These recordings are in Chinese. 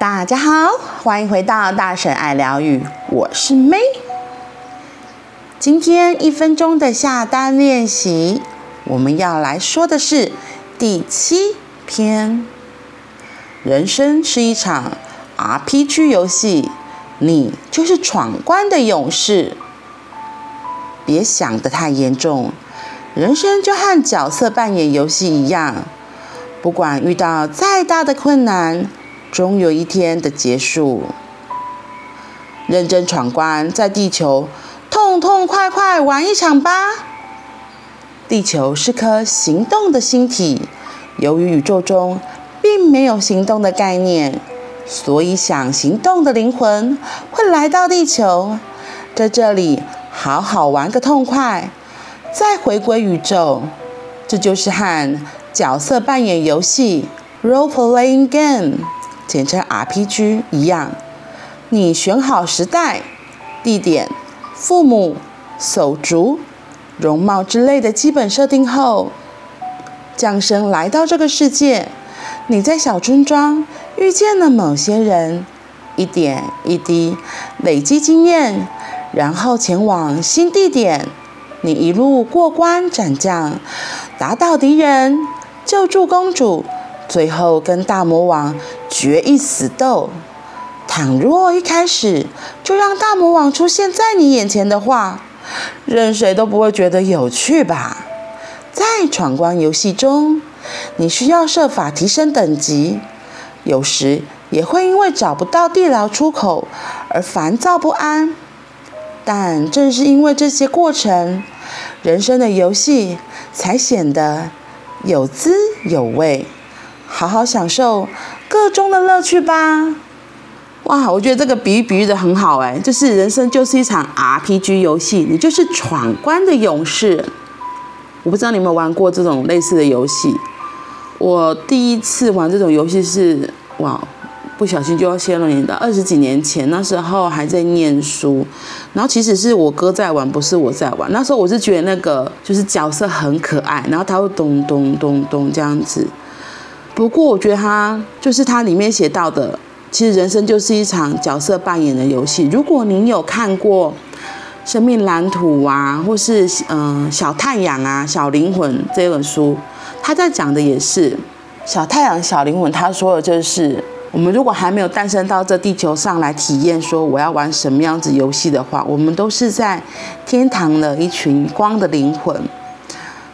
大家好，欢迎回到大婶爱疗愈，我是 May。今天一分钟的下单练习，我们要来说的是第七篇。人生是一场 RPG 游戏，你就是闯关的勇士。别想得太严重，人生就和角色扮演游戏一样。不管遇到再大的困难，终有一天的结束。认真闯关，在地球痛痛快快玩一场吧。地球是颗行动的星体，由于宇宙中并没有行动的概念，所以想行动的灵魂会来到地球，在这里好好玩个痛快，再回归宇宙。这就是和角色扮演游戏 （role playing game），简称 RPG 一样。你选好时代、地点、父母、手足、容貌之类的基本设定后，降生来到这个世界。你在小村庄遇见了某些人，一点一滴累积经验，然后前往新地点。你一路过关斩将，打倒敌人，救助公主，最后跟大魔王决一死斗。倘若一开始就让大魔王出现在你眼前的话，任谁都不会觉得有趣吧？在闯关游戏中，你需要设法提升等级，有时也会因为找不到地牢出口而烦躁不安。但正是因为这些过程，人生的游戏才显得有滋有味。好好享受个中的乐趣吧！哇，我觉得这个比喻比喻得很好哎，就是人生就是一场 RPG 游戏，你就是闯关的勇士。我不知道你有没有玩过这种类似的游戏？我第一次玩这种游戏是哇。不小心就要泄露你的二十几年前，那时候还在念书，然后其实是我哥在玩，不是我在玩。那时候我是觉得那个就是角色很可爱，然后他会咚咚咚咚这样子。不过我觉得他就是他里面写到的，其实人生就是一场角色扮演的游戏。如果您有看过《生命蓝图》啊，或是嗯、《小太阳》啊，《小灵魂》这本书，他在讲的也是小太阳、小灵魂。他说的就是。我们如果还没有诞生到这地球上来体验，说我要玩什么样子游戏的话，我们都是在天堂的一群光的灵魂。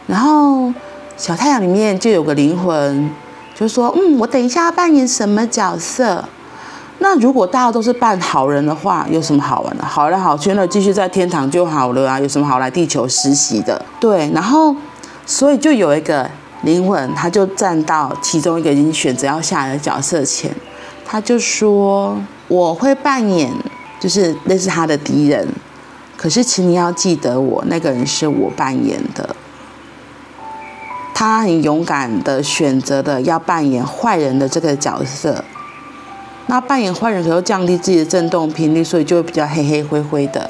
然后小太阳里面就有个灵魂，就说：“嗯，我等一下要扮演什么角色？那如果大家都是扮好人的话，有什么好玩的？好来好去，那继续在天堂就好了啊，有什么好来地球实习的？对，然后所以就有一个。”灵魂，他就站到其中一个已经选择要下来的角色前，他就说：“我会扮演，就是那是他的敌人。可是，请你要记得我，那个人是我扮演的。他很勇敢的选择的要扮演坏人的这个角色。那扮演坏人可能降低自己的振动频率，所以就会比较黑黑灰灰的。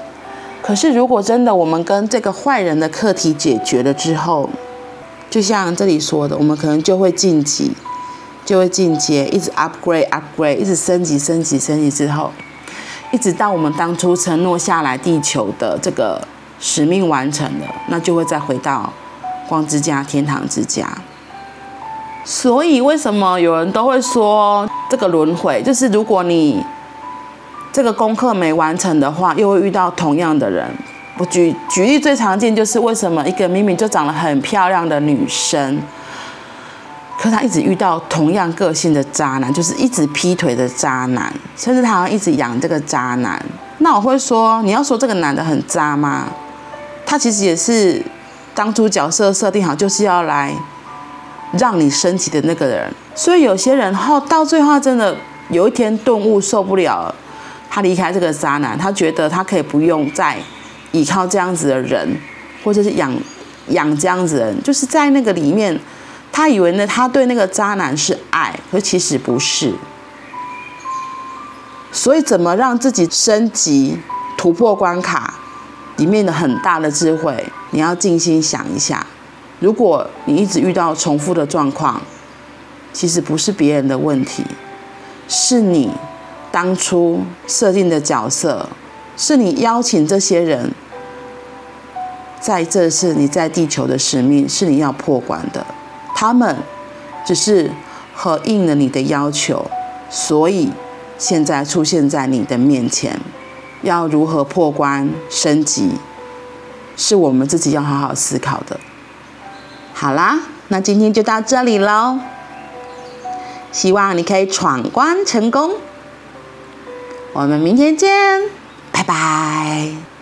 可是，如果真的我们跟这个坏人的课题解决了之后，就像这里说的，我们可能就会晋级，就会进阶，一直 upgrade upgrade，一直升级升级升级之后，一直到我们当初承诺下来地球的这个使命完成了，那就会再回到光之家、天堂之家。所以为什么有人都会说这个轮回，就是如果你这个功课没完成的话，又会遇到同样的人。我举举例最常见就是为什么一个明明就长得很漂亮的女生，可她一直遇到同样个性的渣男，就是一直劈腿的渣男，甚至她好像一直养这个渣男。那我会说，你要说这个男的很渣吗？他其实也是当初角色设定好就是要来让你升级的那个人。所以有些人后到最后真的有一天顿悟受不了，他离开这个渣男，他觉得他可以不用再。依靠这样子的人，或者是养养这样子的人，就是在那个里面，他以为呢，他对那个渣男是爱，可其实不是。所以，怎么让自己升级、突破关卡，里面的很大的智慧，你要静心想一下。如果你一直遇到重复的状况，其实不是别人的问题，是你当初设定的角色，是你邀请这些人，在这是你在地球的使命，是你要破关的。他们只是合应了你的要求，所以现在出现在你的面前。要如何破关升级，是我们自己要好好思考的。好啦，那今天就到这里喽。希望你可以闯关成功。我们明天见，拜拜。